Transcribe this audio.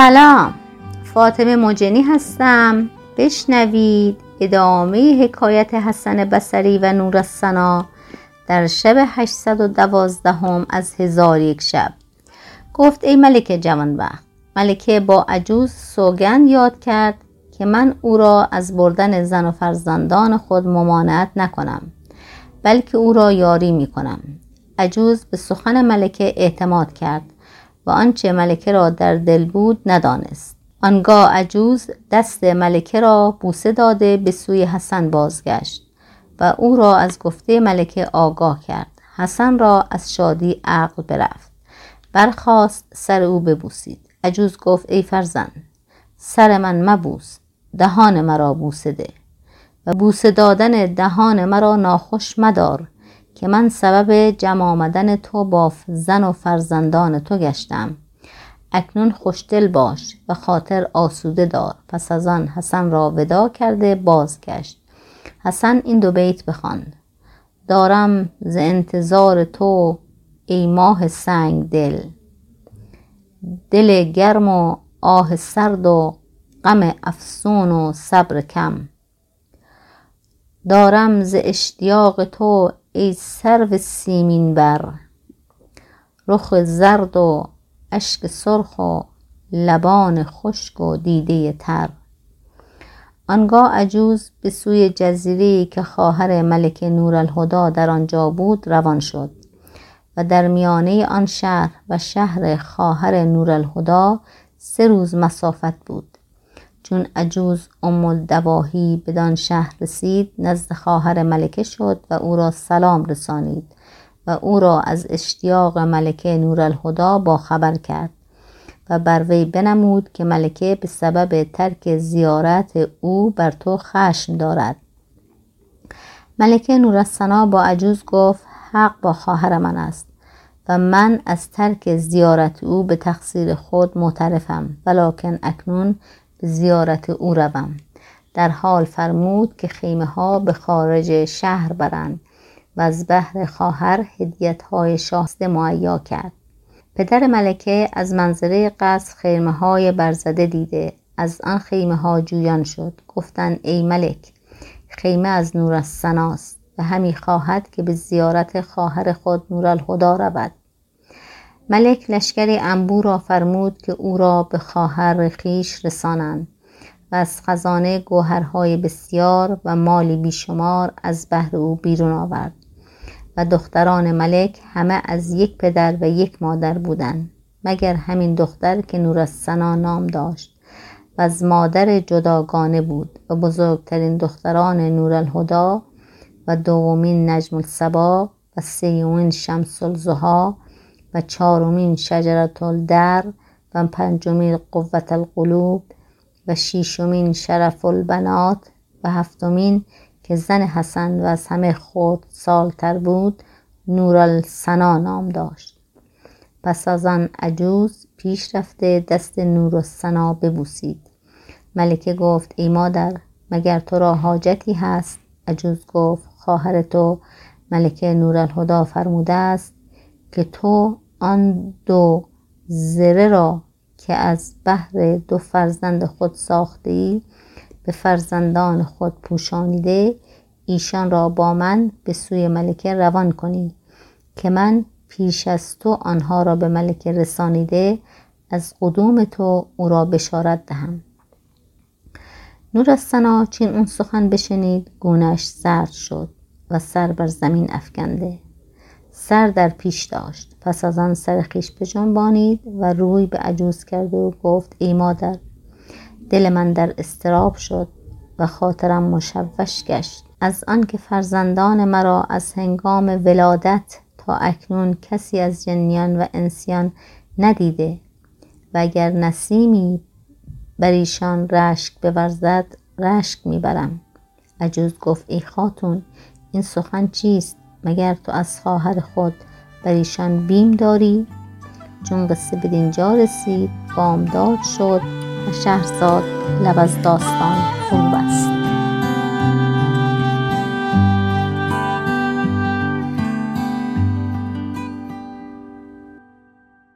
سلام. فاطمه مجنی هستم. بشنوید ادامه حکایت حسن بسری و نور السنا در شب 812 هم از هزار یک شب. گفت ای ملک جوانبخت ملکه با عجوز سوگند یاد کرد که من او را از بردن زن و فرزندان خود ممانعت نکنم بلکه او را یاری می کنم. عجوز به سخن ملکه اعتماد کرد. و آنچه ملکه را در دل بود ندانست. آنگاه عجوز دست ملکه را بوسه داده به سوی حسن بازگشت و او را از گفته ملکه آگاه کرد. حسن را از شادی عقل برفت. برخواست سر او ببوسید. عجوز گفت ای فرزند سر من مبوس دهان مرا بوسه و بوسه دادن دهان مرا ناخوش مدار. که من سبب جمع آمدن تو با زن و فرزندان تو گشتم. اکنون خوشدل باش و خاطر آسوده دار. پس از آن حسن را ودا کرده بازگشت. حسن این دو بیت بخواند دارم ز انتظار تو ای ماه سنگ دل. دل گرم و آه سرد و غم افسون و صبر کم. دارم ز اشتیاق تو ای سرو سیمین بر. رخ زرد و اشک سرخ و لبان خشک و دیده تر. آنگاه عجوز به سوی جزیره که خواهر ملک نورالهدی در آنجا بود روان شد و در میانه آن شهر و شهر خواهر نورالهدی سه روز مسافت بود. چون عجوز ام الدواهی بدان شهر رسید نزد خواهر ملکه شد و او را سلام رسانید و او را از اشتیاق ملکه نورالهدی با خبر کرد و بر وی بنمود که ملکه به سبب ترک زیارت او بر تو خشم دارد. ملکه نورالسنا با عجوز گفت حق با خواهر من است و من از ترک زیارت او به تقصیر خود معترفم ولکن اکنون زیارت او روم. در حال فرمود که خیمه ها به خارج شهر برند و از بهر خواهر هدیت های شاهزاده مهیا کرد. پدر ملکه از منظره قصر خیمه های برزده دیده. از آن خیمه ها جویان شد. گفتند ای ملک خیمه از نور است و همی خواهد که به زیارت خواهر خود نورالهدی رود. ملک لشکری انبوه را فرمود که او را به خواهر خویش رسانند و از خزانه گوهرهای بسیار و مالی بیشمار از بهر او بیرون آورد و دختران ملک همه از یک پدر و یک مادر بودند مگر همین دختر که نورالسنا نام داشت و از مادر جداگانه بود و بزرگترین دختران نورالهدی و دومین نجم الصبا و سیومین شمس الضحی و چهارمین شجرة الدر و پنجمین قوة القلوب و ششمین شرف البنات و هفتمین که زن حسن و از همه خردسالتر بود نورالسنا نام داشت. پس از آن عجوز پیش رفته دست نورالسنا ببوسید. ملکه گفت ای مادر مگر تو را حاجتی هست؟ عجوز گفت خواهر تو. ملکه نورالهدی فرموده است که تو آن دو زره را که از بهر دو فرزند خود ساخته ای به فرزندان خود پوشانیده ایشان را با من به سوی ملکه روان کنی که من پیش از تو آنها را به ملکه رسانیده از قدوم تو او را بشارت دهم. نور از چین اون سخن بشنید گونش زرد شد و سر بر زمین افکنده. سر در پیش داشت. پس از آن سر خویش بجنبانید و روی به عجوز کرد و گفت ای مادر دل من در اضطراب شد و خاطرم مشوش گشت. از آنکه فرزندان مرا از هنگام ولادت تا اکنون کسی از جنیان و انسیان ندیده و اگر نسیمی بر ایشان رشک بورزد رشک می‌برم. عجوز گفت ای خاتون این سخن چیست؟ مگر تو از خواهر خود بر ایشان بیم داری؟ چون قصه بدینجا رسید بامداد شد و شهرزاد لب از داستان